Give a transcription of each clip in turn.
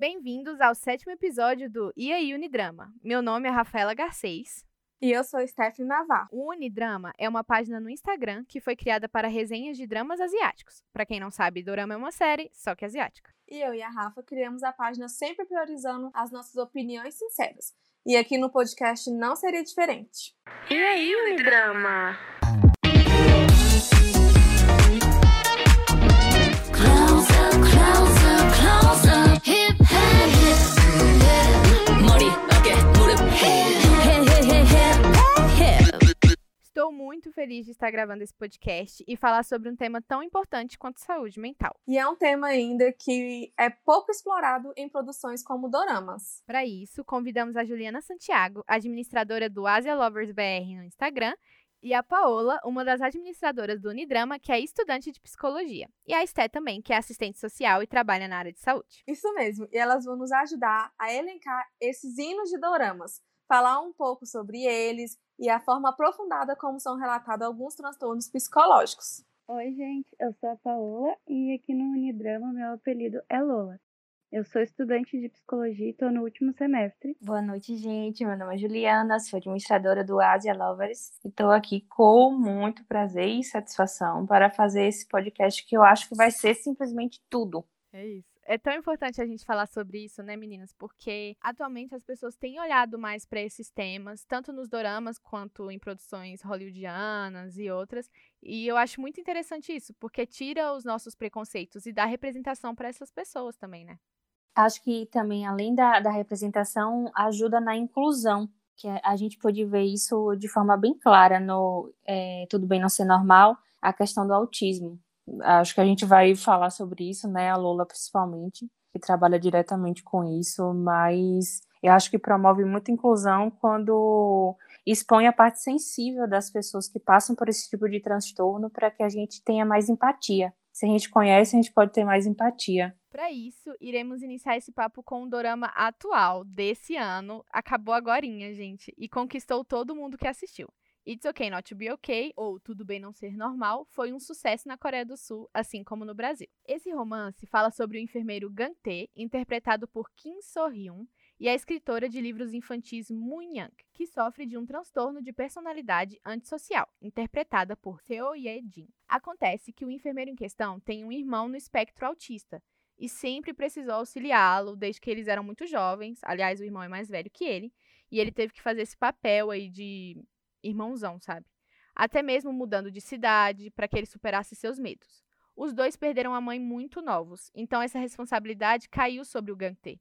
Bem-vindos ao sétimo episódio do E aí Unidrama. Meu nome é Rafaela Garcês. E eu sou Stephanie Navarro. O Unidrama é uma página no Instagram que foi criada para resenhas de dramas asiáticos. Para quem não sabe, Dorama é uma série, só que asiática. E eu e a Rafa criamos a página sempre priorizando as nossas opiniões sinceras. E aqui no podcast não seria diferente. E aí, Unidrama? Estou muito feliz de estar gravando esse podcast e falar sobre um tema tão importante quanto saúde mental. E é um tema ainda que é pouco explorado em produções como doramas. Para isso, convidamos a Juliana Santiago, administradora do Asia Lovers BR no Instagram, e a Paola, uma das administradoras do Unidrama, que é estudante de psicologia. E a Esté também, que é assistente social e trabalha na área de saúde. Isso mesmo, e elas vão nos ajudar a elencar esses hinos de doramas, falar um pouco sobre eles e a forma aprofundada como são relatados alguns transtornos psicológicos. Oi, gente, eu sou a Paola e aqui no Unidrama meu apelido é Lola. Eu sou estudante de psicologia e estou no último semestre. Boa noite, gente. Meu nome é Juliana, sou administradora do Asia Lovers e estou aqui com muito prazer e satisfação para fazer esse podcast que eu acho que vai ser simplesmente tudo. É isso é tão importante a gente falar sobre isso, né, meninas? Porque atualmente as pessoas têm olhado mais para esses temas, tanto nos doramas quanto em produções hollywoodianas e outras. E eu acho muito interessante isso, porque tira os nossos preconceitos e dá representação para essas pessoas também, né? Acho que também, além da, da representação, ajuda na inclusão, que a gente pode ver isso de forma bem clara no é, Tudo Bem Não Ser Normal, a questão do autismo Acho que a gente vai falar sobre isso, né? A Lola principalmente, que trabalha diretamente com isso, mas eu acho que promove muita inclusão quando expõe a parte sensível das pessoas que passam por esse tipo de transtorno para que a gente tenha mais empatia. Se a gente conhece, a gente pode ter mais empatia. Para isso, iremos iniciar esse papo com o dorama atual desse ano. Acabou agora, gente, e conquistou todo mundo que assistiu. It's Okay Not to Be Okay, ou Tudo Bem Não Ser Normal, foi um sucesso na Coreia do Sul, assim como no Brasil. Esse romance fala sobre o enfermeiro Gante, interpretado por Kim So-hyun, e a escritora de livros infantis Moon Young, que sofre de um transtorno de personalidade antissocial, interpretada por Seo Ye-jin. Acontece que o enfermeiro em questão tem um irmão no espectro autista, e sempre precisou auxiliá-lo desde que eles eram muito jovens. Aliás, o irmão é mais velho que ele, e ele teve que fazer esse papel aí de irmãozão, sabe? Até mesmo mudando de cidade para que ele superasse seus medos. Os dois perderam a mãe muito novos, então essa responsabilidade caiu sobre o Gantê.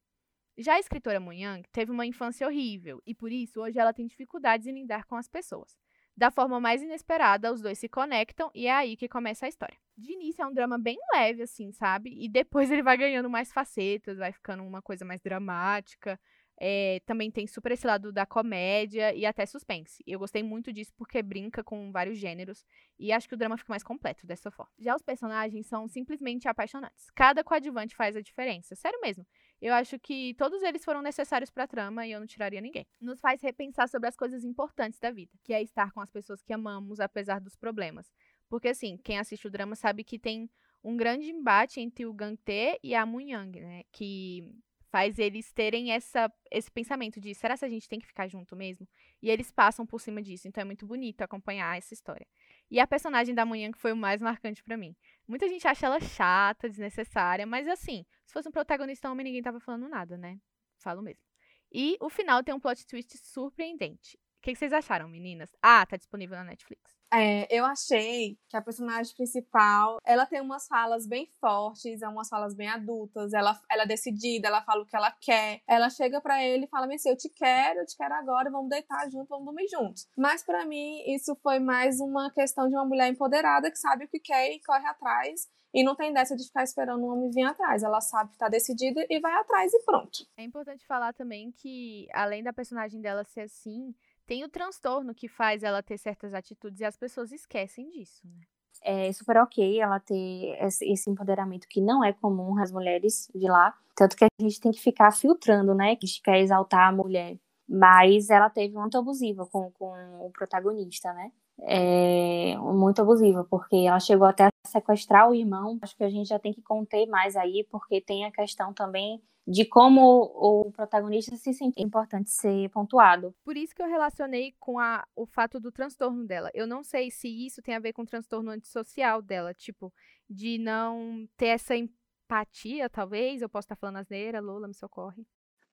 Já a escritora Munhang teve uma infância horrível e por isso hoje ela tem dificuldades em lidar com as pessoas. Da forma mais inesperada, os dois se conectam e é aí que começa a história. De início é um drama bem leve, assim, sabe? E depois ele vai ganhando mais facetas, vai ficando uma coisa mais dramática. É, também tem super esse lado da comédia e até suspense. Eu gostei muito disso porque brinca com vários gêneros e acho que o drama fica mais completo dessa forma. Já os personagens são simplesmente apaixonantes. Cada coadjuvante faz a diferença. Sério mesmo. Eu acho que todos eles foram necessários para a trama e eu não tiraria ninguém. Nos faz repensar sobre as coisas importantes da vida, que é estar com as pessoas que amamos apesar dos problemas. Porque assim, quem assiste o drama sabe que tem um grande embate entre o Gante e a Moon Young, né? Que faz eles terem essa, esse pensamento de será que a gente tem que ficar junto mesmo? E eles passam por cima disso, então é muito bonito acompanhar essa história. E a personagem da manhã que foi o mais marcante para mim. Muita gente acha ela chata, desnecessária, mas assim, se fosse um protagonista homem, ninguém tava falando nada, né? Falo mesmo. E o final tem um plot twist surpreendente. O que, que vocês acharam, meninas? Ah, tá disponível na Netflix. É, eu achei que a personagem principal, ela tem umas falas bem fortes, é umas falas bem adultas, ela, ela é decidida, ela fala o que ela quer. Ela chega para ele e fala assim, eu te quero, eu te quero agora, vamos deitar junto, vamos dormir juntos. Mas para mim, isso foi mais uma questão de uma mulher empoderada que sabe o que quer e corre atrás. E não tem dessa de ficar esperando um homem vir atrás. Ela sabe que tá decidida e vai atrás e pronto. É importante falar também que, além da personagem dela ser assim, tem o transtorno que faz ela ter certas atitudes e as pessoas esquecem disso, né? É super ok ela ter esse empoderamento que não é comum às mulheres de lá. Tanto que a gente tem que ficar filtrando, né? Que a gente quer exaltar a mulher. Mas ela teve muito abusiva com, com o protagonista, né? É, muito abusiva, porque ela chegou até a sequestrar o irmão. Acho que a gente já tem que conter mais aí, porque tem a questão também de como o protagonista se sente importante ser pontuado. Por isso que eu relacionei com a, o fato do transtorno dela. Eu não sei se isso tem a ver com o transtorno antissocial dela, tipo, de não ter essa empatia, talvez. Eu posso estar falando asneira, Lola, me socorre.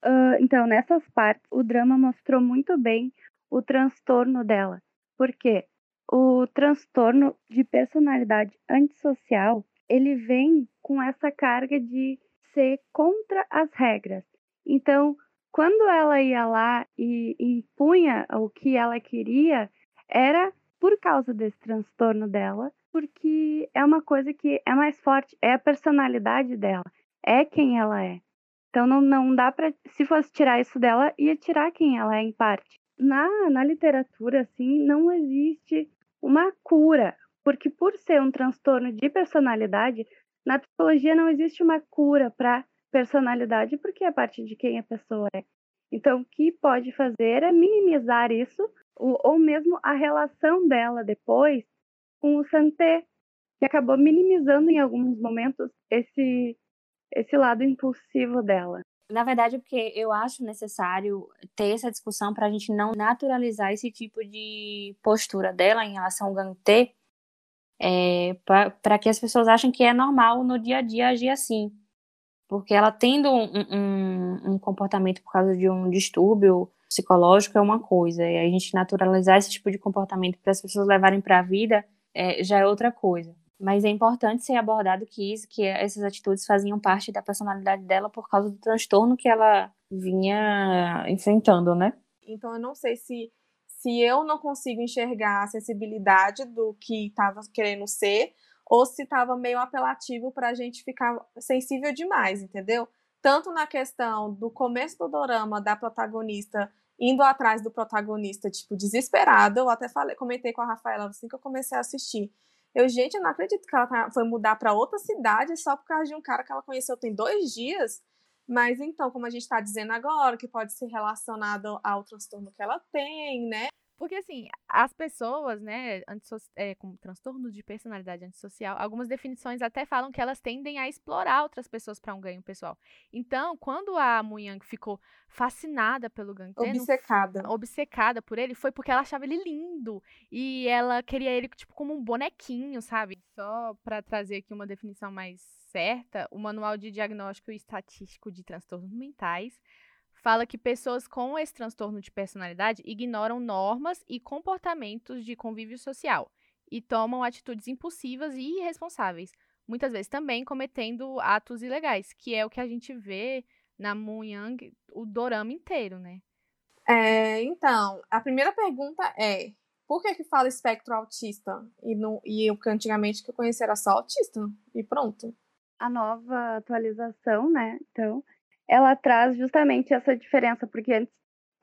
Uh, então, nessas partes, o drama mostrou muito bem o transtorno dela. Por quê? O transtorno de personalidade antissocial, ele vem com essa carga de ser contra as regras. Então, quando ela ia lá e impunha o que ela queria, era por causa desse transtorno dela, porque é uma coisa que é mais forte, é a personalidade dela, é quem ela é. Então não, não dá para, se fosse tirar isso dela, ia tirar quem ela é em parte. Na, na literatura, assim, não existe uma cura, porque por ser um transtorno de personalidade, na psicologia não existe uma cura para personalidade, porque é parte de quem a pessoa é. Então, o que pode fazer é minimizar isso, ou mesmo a relação dela depois com o Santé, que acabou minimizando em alguns momentos esse, esse lado impulsivo dela. Na verdade, porque eu acho necessário ter essa discussão para a gente não naturalizar esse tipo de postura dela em relação ao Gantê, é, para que as pessoas achem que é normal no dia a dia agir assim. Porque ela tendo um, um, um comportamento por causa de um distúrbio psicológico é uma coisa, e a gente naturalizar esse tipo de comportamento para as pessoas levarem para a vida é, já é outra coisa. Mas é importante ser abordado que isso, que essas atitudes faziam parte da personalidade dela por causa do transtorno que ela vinha enfrentando, né? Então eu não sei se se eu não consigo enxergar a sensibilidade do que estava querendo ser, ou se estava meio apelativo para a gente ficar sensível demais, entendeu? Tanto na questão do começo do dorama da protagonista indo atrás do protagonista, tipo, desesperada. Eu até falei, comentei com a Rafaela assim que eu comecei a assistir. Eu, gente, eu não acredito que ela tá, foi mudar para outra cidade só por causa de um cara que ela conheceu tem dois dias. Mas então, como a gente está dizendo agora, que pode ser relacionado ao transtorno que ela tem, né? Porque, assim, as pessoas, né, é, com transtorno de personalidade antissocial, algumas definições até falam que elas tendem a explorar outras pessoas para um ganho pessoal. Então, quando a Muyang ficou fascinada pelo Ganteno, obcecada. obcecada por ele, foi porque ela achava ele lindo e ela queria ele tipo como um bonequinho, sabe? Só para trazer aqui uma definição mais certa, o Manual de Diagnóstico e Estatístico de Transtornos Mentais fala que pessoas com esse transtorno de personalidade ignoram normas e comportamentos de convívio social e tomam atitudes impulsivas e irresponsáveis, muitas vezes também cometendo atos ilegais, que é o que a gente vê na Moon Young o dorama inteiro, né? É, então, a primeira pergunta é: por que que fala espectro autista e não e eu que antigamente que eu conhecia era só autista e pronto? A nova atualização, né? Então, ela traz justamente essa diferença, porque antes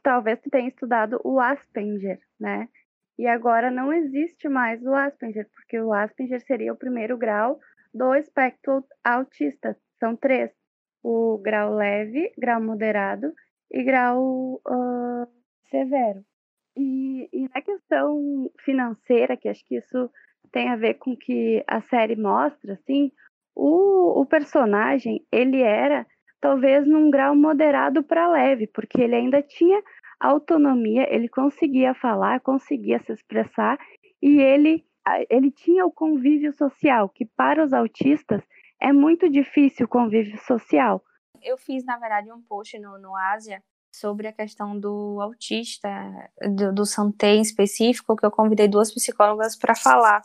talvez tu tenha estudado o Asperger, né? E agora não existe mais o Asperger, porque o Asperger seria o primeiro grau do espectro autista. São três: o grau leve, grau moderado e grau uh, severo. E, e na questão financeira, que acho que isso tem a ver com o que a série mostra, assim, o, o personagem ele era talvez num grau moderado para leve, porque ele ainda tinha autonomia, ele conseguia falar, conseguia se expressar e ele, ele tinha o convívio social, que para os autistas é muito difícil o convívio social. Eu fiz, na verdade, um post no, no Ásia sobre a questão do autista, do, do Santé em específico, que eu convidei duas psicólogas para falar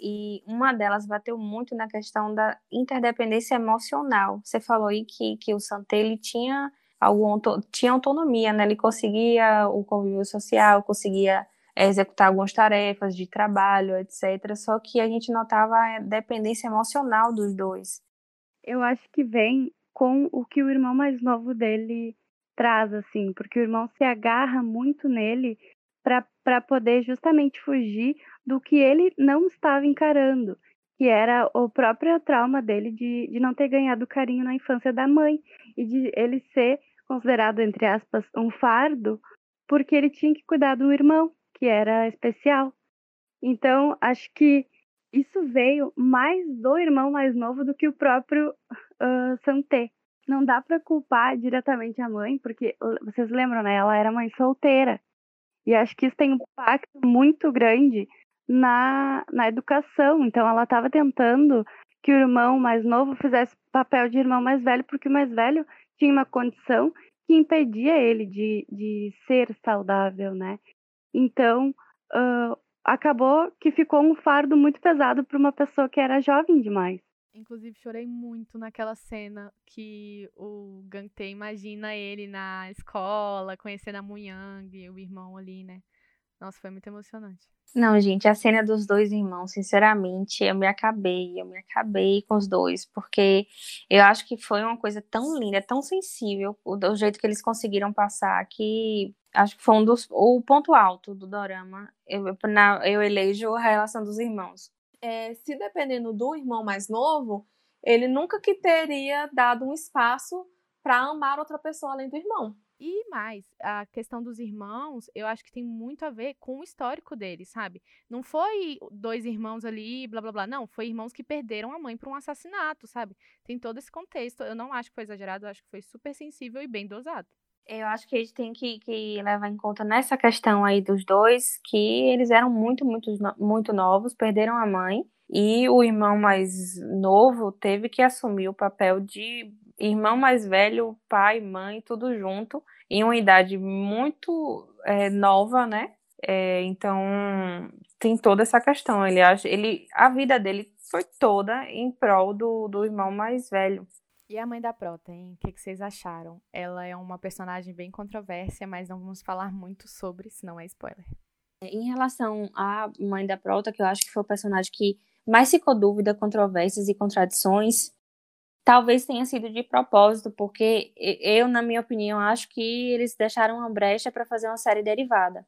e uma delas bateu muito na questão da interdependência emocional. Você falou aí que, que o Santé ele tinha algum tinha autonomia, né? Ele conseguia o convívio social, conseguia executar algumas tarefas de trabalho, etc. Só que a gente notava a dependência emocional dos dois. Eu acho que vem com o que o irmão mais novo dele traz, assim, porque o irmão se agarra muito nele para poder justamente fugir do que ele não estava encarando, que era o próprio trauma dele de, de não ter ganhado carinho na infância da mãe e de ele ser considerado, entre aspas, um fardo, porque ele tinha que cuidar do irmão, que era especial. Então, acho que isso veio mais do irmão mais novo do que o próprio uh, Santé. Não dá para culpar diretamente a mãe, porque vocês lembram, né? Ela era mãe solteira. E acho que isso tem um impacto muito grande na, na educação. Então, ela estava tentando que o irmão mais novo fizesse papel de irmão mais velho, porque o mais velho tinha uma condição que impedia ele de, de ser saudável, né? Então, uh, acabou que ficou um fardo muito pesado para uma pessoa que era jovem demais. Inclusive, chorei muito naquela cena que o Gante imagina ele na escola, conhecendo a Muyang, o irmão ali, né? Nossa, foi muito emocionante. Não, gente, a cena dos dois irmãos, sinceramente, eu me acabei, eu me acabei com os dois, porque eu acho que foi uma coisa tão linda, tão sensível, o, o jeito que eles conseguiram passar, que acho que foi um dos, o ponto alto do dorama. Eu, na, eu elejo a relação dos irmãos. É, se dependendo do irmão mais novo, ele nunca que teria dado um espaço para amar outra pessoa além do irmão. E mais, a questão dos irmãos, eu acho que tem muito a ver com o histórico deles, sabe? Não foi dois irmãos ali, blá blá blá. Não, foi irmãos que perderam a mãe por um assassinato, sabe? Tem todo esse contexto. Eu não acho que foi exagerado, eu acho que foi super sensível e bem dosado. Eu acho que a gente tem que, que levar em conta nessa questão aí dos dois que eles eram muito, muito, muito novos, perderam a mãe. E o irmão mais novo teve que assumir o papel de irmão mais velho, pai, mãe, tudo junto, em uma idade muito é, nova, né? É, então tem toda essa questão. Ele ele, a vida dele foi toda em prol do, do irmão mais velho. E a mãe da Prota, hein? O que, que vocês acharam? Ela é uma personagem bem controversa, mas não vamos falar muito sobre, senão é spoiler. Em relação à mãe da Prota, que eu acho que foi o personagem que mais ficou dúvida, controvérsias e contradições, Talvez tenha sido de propósito, porque eu, na minha opinião, acho que eles deixaram uma brecha para fazer uma série derivada.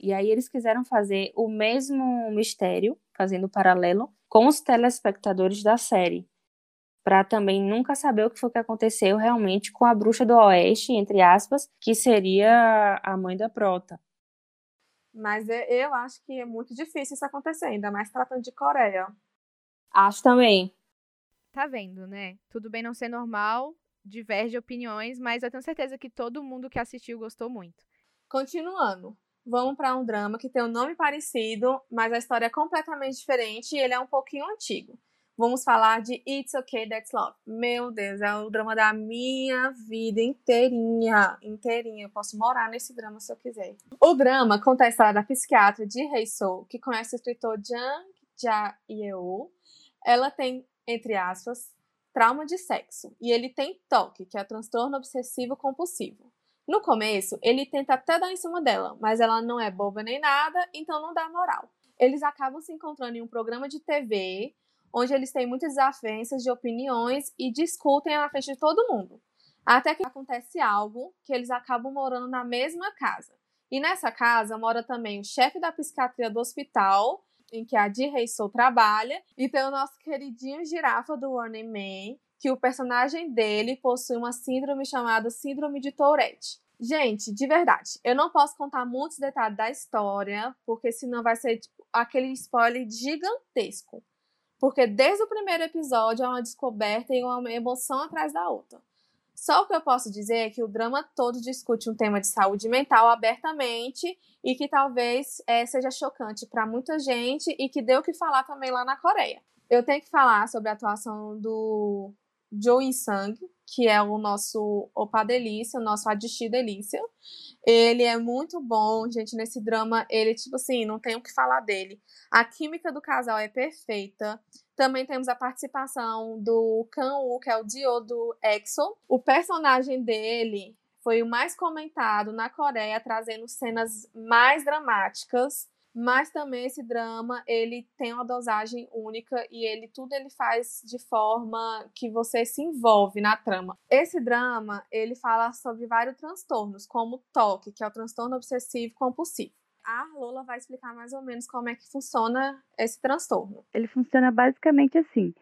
E aí eles quiseram fazer o mesmo mistério, fazendo paralelo, com os telespectadores da série. Para também nunca saber o que foi que aconteceu realmente com a bruxa do Oeste, entre aspas, que seria a mãe da Prota. Mas eu acho que é muito difícil isso acontecer, ainda mais tratando de Coreia. Acho também. Tá vendo, né? Tudo bem não ser normal, diverge opiniões, mas eu tenho certeza que todo mundo que assistiu gostou muito. Continuando, vamos para um drama que tem um nome parecido, mas a história é completamente diferente e ele é um pouquinho antigo. Vamos falar de It's Okay That's Love. Meu Deus, é o drama da minha vida inteirinha, inteirinha. Eu posso morar nesse drama se eu quiser. O drama conta a história da psiquiatra de Hei Sou, que conhece o escritor Jang Ja-yeol. Ela tem entre aspas, trauma de sexo, e ele tem TOC, que é transtorno obsessivo compulsivo. No começo, ele tenta até dar em cima dela, mas ela não é boba nem nada, então não dá moral. Eles acabam se encontrando em um programa de TV, onde eles têm muitas desavenças de opiniões e discutem na frente de todo mundo. Até que acontece algo que eles acabam morando na mesma casa. E nessa casa mora também o chefe da psiquiatria do hospital em que a Ji Sou trabalha, e tem o nosso queridinho girafa do Warning Man, que o personagem dele possui uma síndrome chamada Síndrome de Tourette. Gente, de verdade, eu não posso contar muitos detalhes da história, porque senão vai ser tipo, aquele spoiler gigantesco. Porque desde o primeiro episódio é uma descoberta e uma emoção atrás da outra. Só o que eu posso dizer é que o drama todo discute um tema de saúde mental abertamente e que talvez é, seja chocante para muita gente e que deu o que falar também lá na Coreia. Eu tenho que falar sobre a atuação do Jo In-sang, que é o nosso Opa Delícia, o nosso Adichie Delícia. Ele é muito bom, gente, nesse drama. Ele, tipo assim, não tem o que falar dele. A química do casal é perfeita. Também temos a participação do Kan-woo, que é o Dio do EXO. O personagem dele foi o mais comentado na Coreia, trazendo cenas mais dramáticas. Mas também esse drama, ele tem uma dosagem única e ele tudo ele faz de forma que você se envolve na trama. Esse drama, ele fala sobre vários transtornos, como TOC, que é o transtorno obsessivo compulsivo a Lola vai explicar mais ou menos como é que funciona esse transtorno. Ele funciona basicamente assim.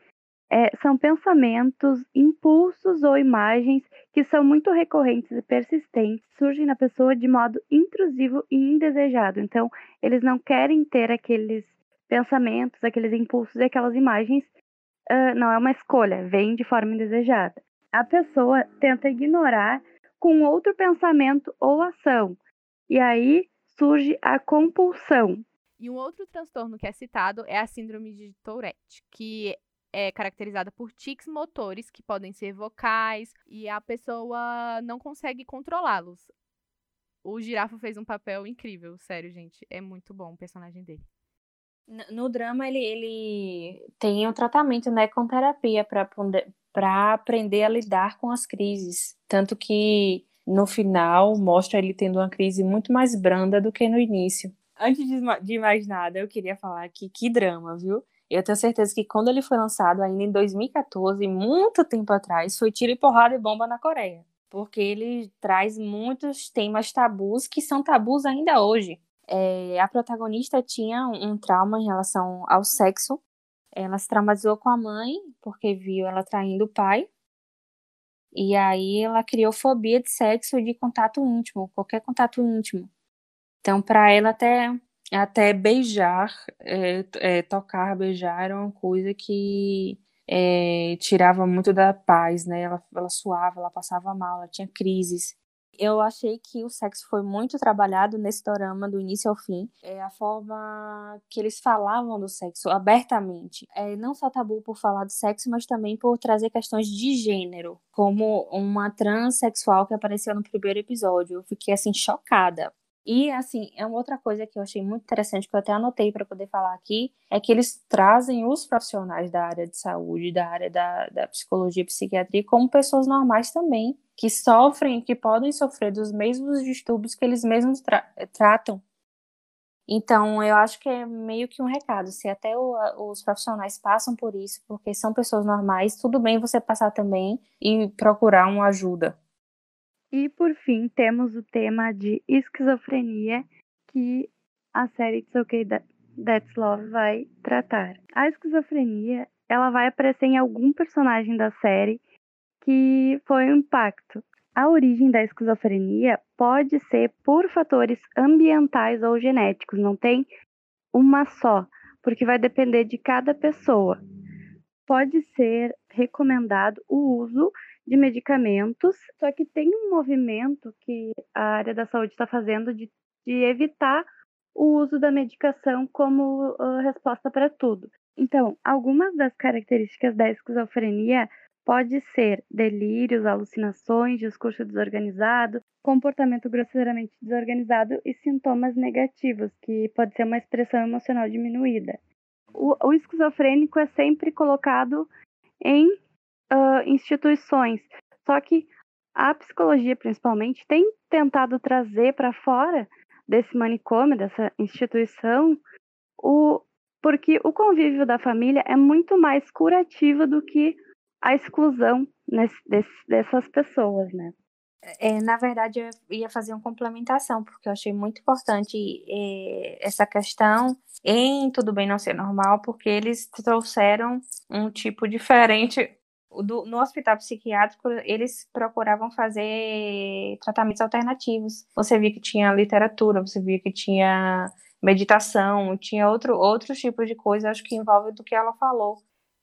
É, são pensamentos, impulsos ou imagens que são muito recorrentes e persistentes, surgem na pessoa de modo intrusivo e indesejado. Então, eles não querem ter aqueles pensamentos, aqueles impulsos e aquelas imagens uh, não é uma escolha, vem de forma indesejada. A pessoa tenta ignorar com outro pensamento ou ação, e aí surge a compulsão. E um outro transtorno que é citado é a síndrome de Tourette, que é caracterizada por tics motores que podem ser vocais e a pessoa não consegue controlá-los. O Girafa fez um papel incrível, sério, gente. É muito bom o personagem dele. No drama, ele, ele tem um tratamento né, com terapia para aprender a lidar com as crises. Tanto que no final mostra ele tendo uma crise muito mais branda do que no início. Antes de mais nada, eu queria falar aqui que drama, viu? Eu tenho certeza que quando ele foi lançado, ainda em 2014, muito tempo atrás, foi tiro e porrada e bomba na Coreia. Porque ele traz muitos temas tabus que são tabus ainda hoje. É, a protagonista tinha um trauma em relação ao sexo. Ela se traumatizou com a mãe, porque viu ela traindo o pai. E aí ela criou fobia de sexo e de contato íntimo, qualquer contato íntimo. Então, para ela, até até beijar, é, é, tocar, beijar era uma coisa que é, tirava muito da paz, né? Ela, ela suava, ela passava mal, ela tinha crises. Eu achei que o sexo foi muito trabalhado nesse dorama do início ao fim. É a forma que eles falavam do sexo abertamente. É não só tabu por falar do sexo, mas também por trazer questões de gênero, como uma transexual que apareceu no primeiro episódio. Eu fiquei assim chocada. E, assim, é uma outra coisa que eu achei muito interessante, que eu até anotei para poder falar aqui, é que eles trazem os profissionais da área de saúde, da área da, da psicologia e psiquiatria, como pessoas normais também, que sofrem, que podem sofrer dos mesmos distúrbios que eles mesmos tra tratam. Então, eu acho que é meio que um recado. Se até o, os profissionais passam por isso, porque são pessoas normais, tudo bem você passar também e procurar uma ajuda. E por fim, temos o tema de esquizofrenia que a série It's Okay That's Love vai tratar. A esquizofrenia, ela vai aparecer em algum personagem da série que foi um impacto. A origem da esquizofrenia pode ser por fatores ambientais ou genéticos, não tem uma só, porque vai depender de cada pessoa. Pode ser recomendado o uso de medicamentos, só que tem um movimento que a área da saúde está fazendo de, de, evitar o uso da medicação como uh, resposta para tudo. Então, algumas das características da esquizofrenia pode ser delírios, alucinações, discurso desorganizado, comportamento grosseiramente desorganizado e sintomas negativos, que pode ser uma expressão emocional diminuída. O, o esquizofrênico é sempre colocado em uh, instituições. Só que a psicologia, principalmente, tem tentado trazer para fora desse manicômio, dessa instituição, o, porque o convívio da família é muito mais curativo do que a exclusão nesse, desse, dessas pessoas, né? É, na verdade, eu ia fazer uma complementação, porque eu achei muito importante é, essa questão em Tudo Bem Não Ser Normal, porque eles trouxeram um tipo diferente do, no hospital psiquiátrico, eles procuravam fazer tratamentos alternativos. Você via que tinha literatura, você via que tinha meditação, tinha outro, outros tipos de coisa, acho que envolve do que ela falou.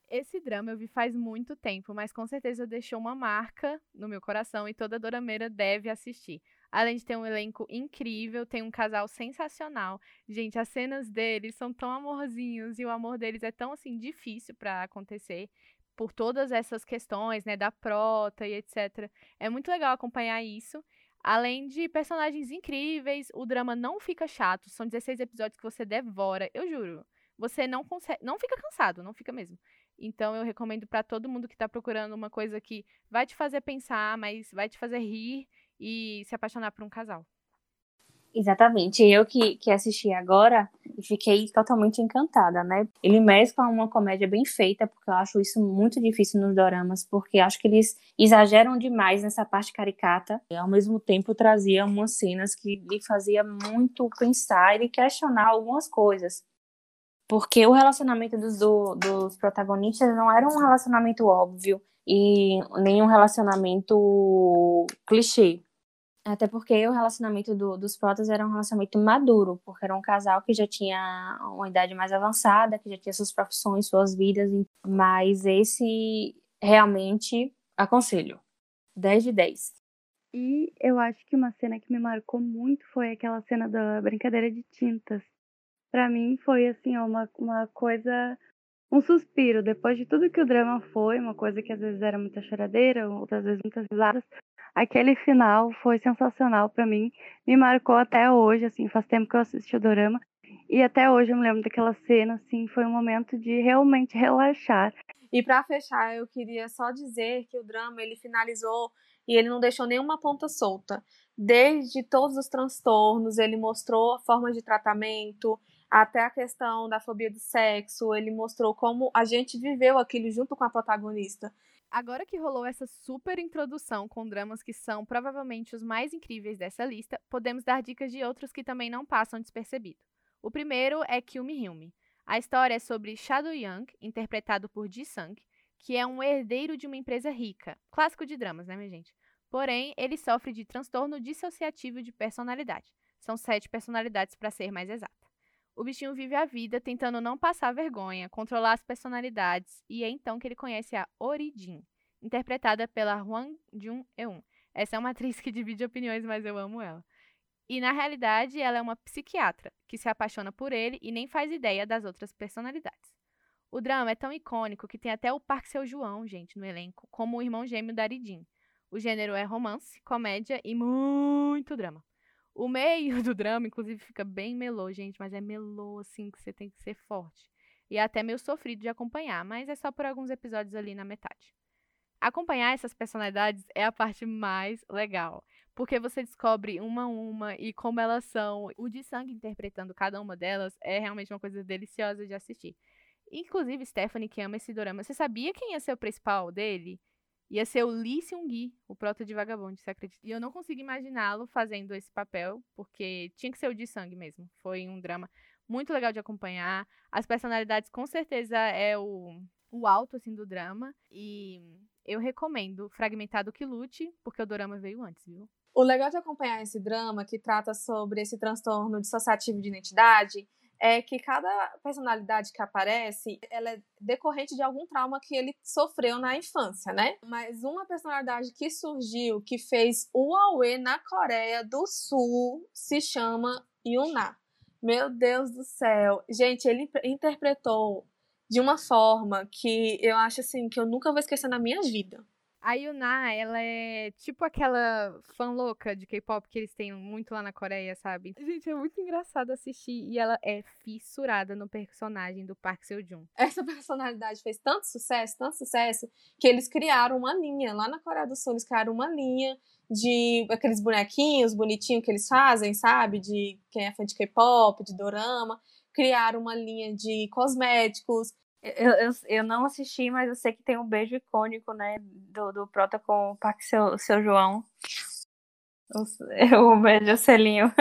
Esse drama eu vi faz muito tempo, mas com certeza deixou uma marca no meu coração e toda dorameira deve assistir. Além de ter um elenco incrível, tem um casal sensacional. Gente, as cenas deles são tão amorzinhos e o amor deles é tão assim difícil para acontecer por todas essas questões, né, da prota e etc. É muito legal acompanhar isso. Além de personagens incríveis, o drama não fica chato. São 16 episódios que você devora, eu juro. Você não consegue, não fica cansado, não fica mesmo. Então eu recomendo para todo mundo que tá procurando uma coisa que vai te fazer pensar, mas vai te fazer rir e se apaixonar por um casal. Exatamente. Eu que, que assisti agora e fiquei totalmente encantada, né? Ele mescla uma comédia bem feita, porque eu acho isso muito difícil nos doramas, porque acho que eles exageram demais nessa parte caricata e ao mesmo tempo trazia umas cenas que lhe fazia muito pensar e questionar algumas coisas. Porque o relacionamento dos, do, dos protagonistas não era um relacionamento óbvio e nem um relacionamento clichê Até porque o relacionamento do, dos protas era um relacionamento maduro, porque era um casal que já tinha uma idade mais avançada, que já tinha suas profissões, suas vidas, mas esse realmente aconselho. 10 de 10. E eu acho que uma cena que me marcou muito foi aquela cena da brincadeira de tintas. Para mim foi assim, uma, uma coisa, um suspiro. Depois de tudo que o drama foi, uma coisa que às vezes era muita choradeira, outras vezes muitas risadas, aquele final foi sensacional para mim. Me marcou até hoje, assim, faz tempo que eu assisti o drama. E até hoje eu me lembro daquela cena, assim, foi um momento de realmente relaxar. E para fechar, eu queria só dizer que o drama ele finalizou e ele não deixou nenhuma ponta solta. Desde todos os transtornos, ele mostrou a forma de tratamento, até a questão da fobia do sexo, ele mostrou como a gente viveu aquilo junto com a protagonista. Agora que rolou essa super introdução com dramas que são provavelmente os mais incríveis dessa lista, podemos dar dicas de outros que também não passam despercebido. O primeiro é Kill Me Heal Me. A história é sobre Shadow Young, interpretado por Ji Sung, que é um herdeiro de uma empresa rica. Clássico de dramas, né, minha gente? Porém, ele sofre de transtorno dissociativo de personalidade. São sete personalidades para ser mais exata. O bichinho vive a vida tentando não passar vergonha, controlar as personalidades, e é então que ele conhece a Orijin, interpretada pela Hwang Jun-eun. Essa é uma atriz que divide opiniões, mas eu amo ela. E na realidade, ela é uma psiquiatra que se apaixona por ele e nem faz ideia das outras personalidades. O drama é tão icônico que tem até o Park Seu João, gente, no elenco, como o irmão gêmeo da Aridin. O gênero é romance, comédia e muito drama. O meio do drama, inclusive, fica bem melô, gente, mas é melô assim que você tem que ser forte. E é até meio sofrido de acompanhar, mas é só por alguns episódios ali na metade. Acompanhar essas personalidades é a parte mais legal, porque você descobre uma a uma e como elas são. O de sangue interpretando cada uma delas é realmente uma coisa deliciosa de assistir. Inclusive, Stephanie, que ama esse dorama, você sabia quem ser o principal dele? Ia ser o Lee Seung-gi, o prota de Vagabond, você acredita? E eu não consigo imaginá-lo fazendo esse papel, porque tinha que ser o de sangue mesmo. Foi um drama muito legal de acompanhar. As personalidades, com certeza, é o, o alto, assim, do drama. E eu recomendo Fragmentado que Lute, porque o drama veio antes, viu? O legal de acompanhar esse drama, que trata sobre esse transtorno dissociativo de identidade, é que cada personalidade que aparece, ela é decorrente de algum trauma que ele sofreu na infância, né? Mas uma personalidade que surgiu, que fez o Aue na Coreia do Sul, se chama Yuna. Meu Deus do céu. Gente, ele interpretou de uma forma que eu acho assim que eu nunca vou esquecer na minha vida. A Yuna, ela é tipo aquela fã louca de K-pop que eles têm muito lá na Coreia, sabe? Gente, é muito engraçado assistir e ela é fissurada no personagem do Park Seo-joon. Essa personalidade fez tanto sucesso, tanto sucesso, que eles criaram uma linha lá na Coreia do Sul, eles criaram uma linha de aqueles bonequinhos bonitinhos que eles fazem, sabe? De quem é fã de K-pop, de dorama. Criaram uma linha de cosméticos, eu, eu, eu, não assisti, mas eu sei que tem um beijo icônico, né? Do, do Prota com o Parque seu, seu João. O, o beijo selinho.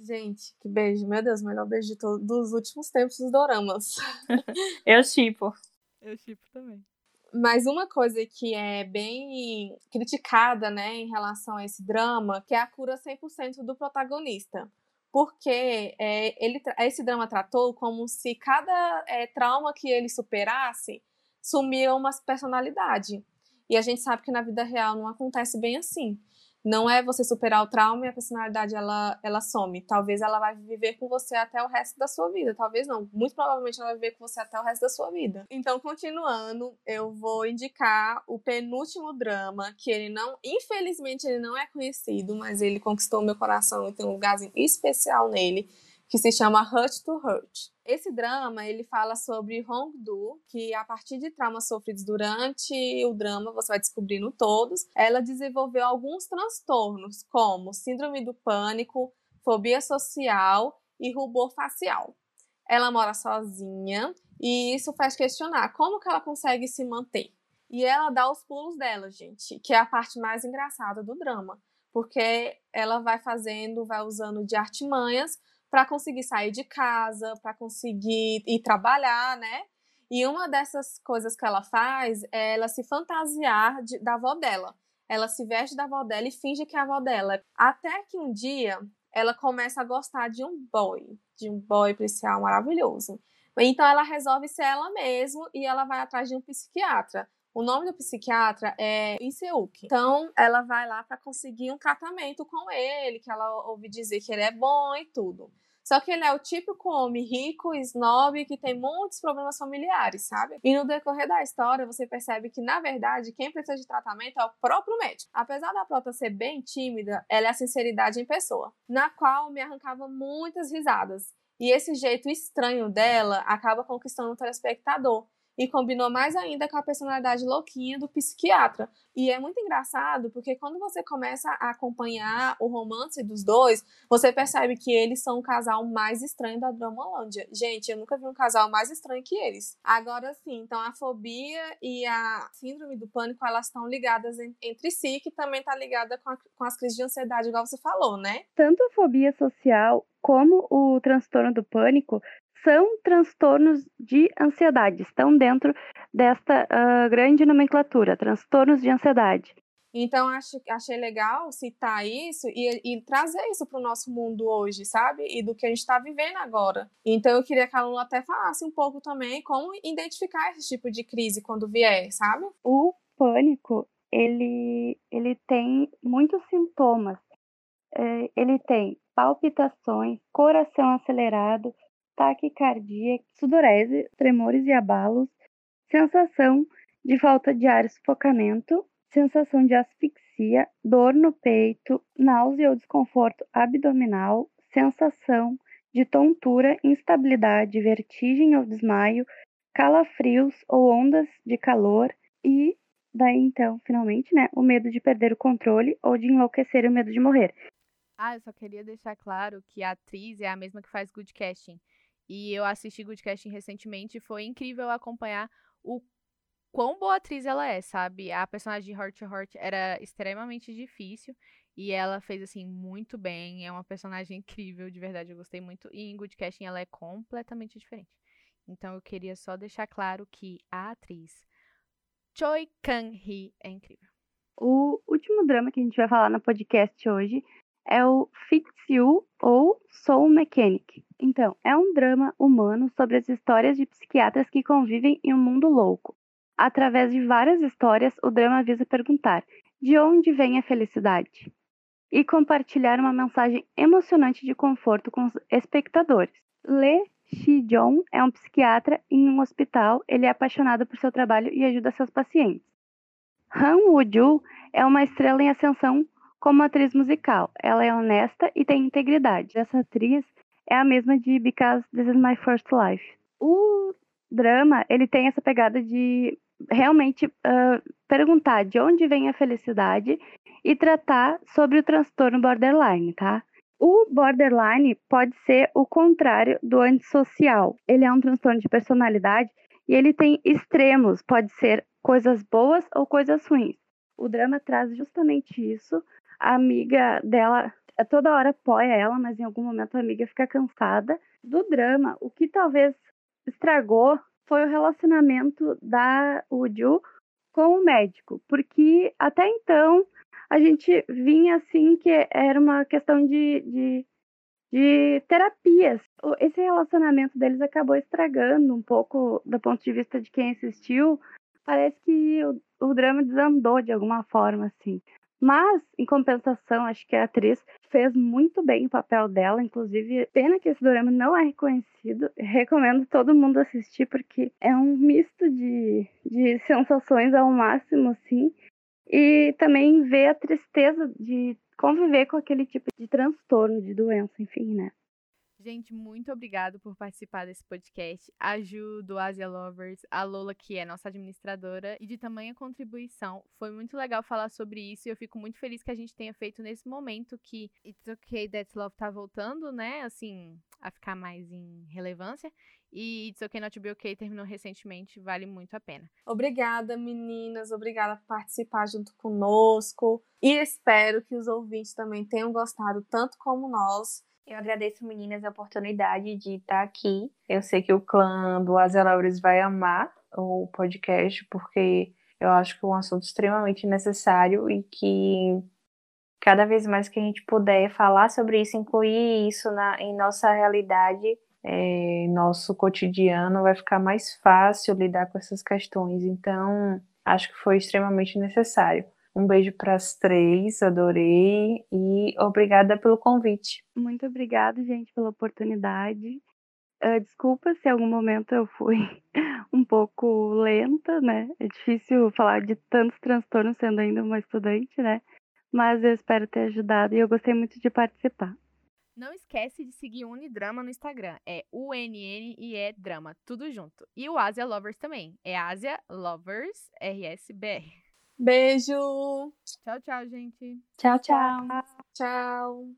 Gente, que beijo. Meu Deus, melhor beijo de todo, dos últimos tempos dos doramas. eu chipo. Eu chipo também. Mas uma coisa que é bem criticada, né, em relação a esse drama, que é a cura 100% do protagonista porque é, ele, esse drama tratou como se cada é, trauma que ele superasse sumia uma personalidade. E a gente sabe que na vida real não acontece bem assim. Não é você superar o trauma e a personalidade ela, ela some. Talvez ela vai viver com você até o resto da sua vida. Talvez não. Muito provavelmente ela vai viver com você até o resto da sua vida. Então, continuando, eu vou indicar o penúltimo drama, que ele não, infelizmente, ele não é conhecido, mas ele conquistou meu coração e tem um lugar especial nele, que se chama Hurt to Hurt. Esse drama, ele fala sobre Hongdu, que a partir de traumas sofridos durante o drama, você vai descobrindo todos, ela desenvolveu alguns transtornos, como síndrome do pânico, fobia social e rubor facial. Ela mora sozinha e isso faz questionar como que ela consegue se manter. E ela dá os pulos dela, gente, que é a parte mais engraçada do drama, porque ela vai fazendo, vai usando de artimanhas para conseguir sair de casa, para conseguir ir trabalhar, né? E uma dessas coisas que ela faz é ela se fantasiar de, da avó dela. ela se veste da avó dela e finge que é a avó dela. Até que um dia ela começa a gostar de um boy, de um boy policial maravilhoso. Então ela resolve ser ela mesma e ela vai atrás de um psiquiatra. O nome do psiquiatra é Iseuk. Então, ela vai lá para conseguir um tratamento com ele, que ela ouve dizer que ele é bom e tudo. Só que ele é o típico homem rico, snob, que tem muitos problemas familiares, sabe? E no decorrer da história, você percebe que, na verdade, quem precisa de tratamento é o próprio médico. Apesar da prota ser bem tímida, ela é a sinceridade em pessoa, na qual me arrancava muitas risadas. E esse jeito estranho dela acaba conquistando o telespectador, e combinou mais ainda com a personalidade louquinha do psiquiatra. E é muito engraçado porque quando você começa a acompanhar o romance dos dois, você percebe que eles são o casal mais estranho da Dramalândia. Gente, eu nunca vi um casal mais estranho que eles. Agora sim, então a fobia e a síndrome do pânico, elas estão ligadas entre si, que também está ligada com, com as crises de ansiedade, igual você falou, né? Tanto a fobia social como o transtorno do pânico são transtornos de ansiedade, estão dentro desta uh, grande nomenclatura, transtornos de ansiedade. Então, acho, achei legal citar isso e, e trazer isso para o nosso mundo hoje, sabe? E do que a gente está vivendo agora. Então, eu queria que a Lula até falasse um pouco também como identificar esse tipo de crise quando vier, sabe? O pânico, ele, ele tem muitos sintomas. É, ele tem palpitações, coração acelerado, taquicardia, sudorese, tremores e abalos, sensação de falta de ar e sufocamento, sensação de asfixia, dor no peito, náusea ou desconforto abdominal, sensação de tontura, instabilidade, vertigem ou desmaio, calafrios ou ondas de calor e daí então, finalmente, né, o medo de perder o controle ou de enlouquecer e o medo de morrer. Ah, eu só queria deixar claro que a atriz é a mesma que faz Good Casting. E eu assisti Good Casting recentemente e foi incrível acompanhar o quão boa atriz ela é, sabe? A personagem de Heart to Heart era extremamente difícil e ela fez assim muito bem. É uma personagem incrível, de verdade, eu gostei muito. E em Good Casting ela é completamente diferente. Então eu queria só deixar claro que a atriz Choi Kang-hee é incrível. O último drama que a gente vai falar no podcast hoje é o You ou Soul Mechanic. Então, é um drama humano sobre as histórias de psiquiatras que convivem em um mundo louco. Através de várias histórias, o drama visa perguntar: de onde vem a felicidade? E compartilhar uma mensagem emocionante de conforto com os espectadores. Lee Shi-jong é um psiquiatra em um hospital. Ele é apaixonado por seu trabalho e ajuda seus pacientes. Han Woo-joo é uma estrela em ascensão como atriz musical. Ela é honesta e tem integridade. Essa atriz é a mesma de Because This Is My First Life. O drama, ele tem essa pegada de realmente uh, perguntar de onde vem a felicidade e tratar sobre o transtorno borderline, tá? O borderline pode ser o contrário do antissocial. Ele é um transtorno de personalidade e ele tem extremos, pode ser coisas boas ou coisas ruins. O drama traz justamente isso, a amiga dela toda hora apoia ela, mas em algum momento a amiga fica cansada do drama. O que talvez estragou foi o relacionamento da Uju com o médico, porque até então a gente vinha assim que era uma questão de, de, de terapias. Esse relacionamento deles acabou estragando um pouco do ponto de vista de quem assistiu. Parece que o, o drama desandou de alguma forma, assim. Mas, em compensação, acho que a atriz fez muito bem o papel dela. Inclusive, pena que esse dorama não é reconhecido. Recomendo todo mundo assistir, porque é um misto de, de sensações ao máximo, assim. E também ver a tristeza de conviver com aquele tipo de transtorno, de doença, enfim, né? Gente, muito obrigado por participar desse podcast. A Ju, do Asia Lovers, a Lola, que é nossa administradora, e de tamanha contribuição. Foi muito legal falar sobre isso e eu fico muito feliz que a gente tenha feito nesse momento que It's Okay That's Love tá voltando, né? Assim, a ficar mais em relevância. E It's Okay Not Be Okay terminou recentemente, vale muito a pena. Obrigada, meninas. Obrigada por participar junto conosco. E espero que os ouvintes também tenham gostado tanto como nós. Eu agradeço, meninas, a oportunidade de estar aqui. Eu sei que o clã do Azelauris vai amar o podcast, porque Eu acho que é um assunto extremamente necessário e que cada vez mais que a gente puder falar sobre isso, incluir isso na, em nossa realidade, é, nosso cotidiano, vai ficar mais fácil lidar com essas questões. Então, acho que foi extremamente necessário. Um beijo para as três, adorei e obrigada pelo convite. Muito obrigada, gente, pela oportunidade. Uh, desculpa se em algum momento eu fui um pouco lenta, né? É difícil falar de tantos transtornos sendo ainda uma estudante, né? Mas eu espero ter ajudado e eu gostei muito de participar. Não esquece de seguir o Unidrama no Instagram. É UNNIE Drama, tudo junto. E o Asia Lovers também. É Asia Lovers RSBR. Beijo! Tchau, tchau, gente. Tchau, tchau. Tchau.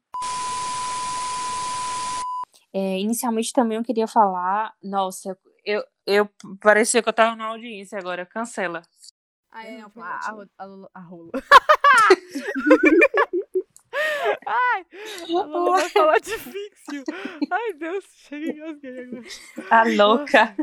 É, inicialmente também eu queria falar. Nossa, eu, eu parecia que eu tava na audiência agora. Cancela. Ah, é, não, a, a, a, rola. Ai, a Lulu vai falar difícil. Ai, Deus, engasguei agora. A louca.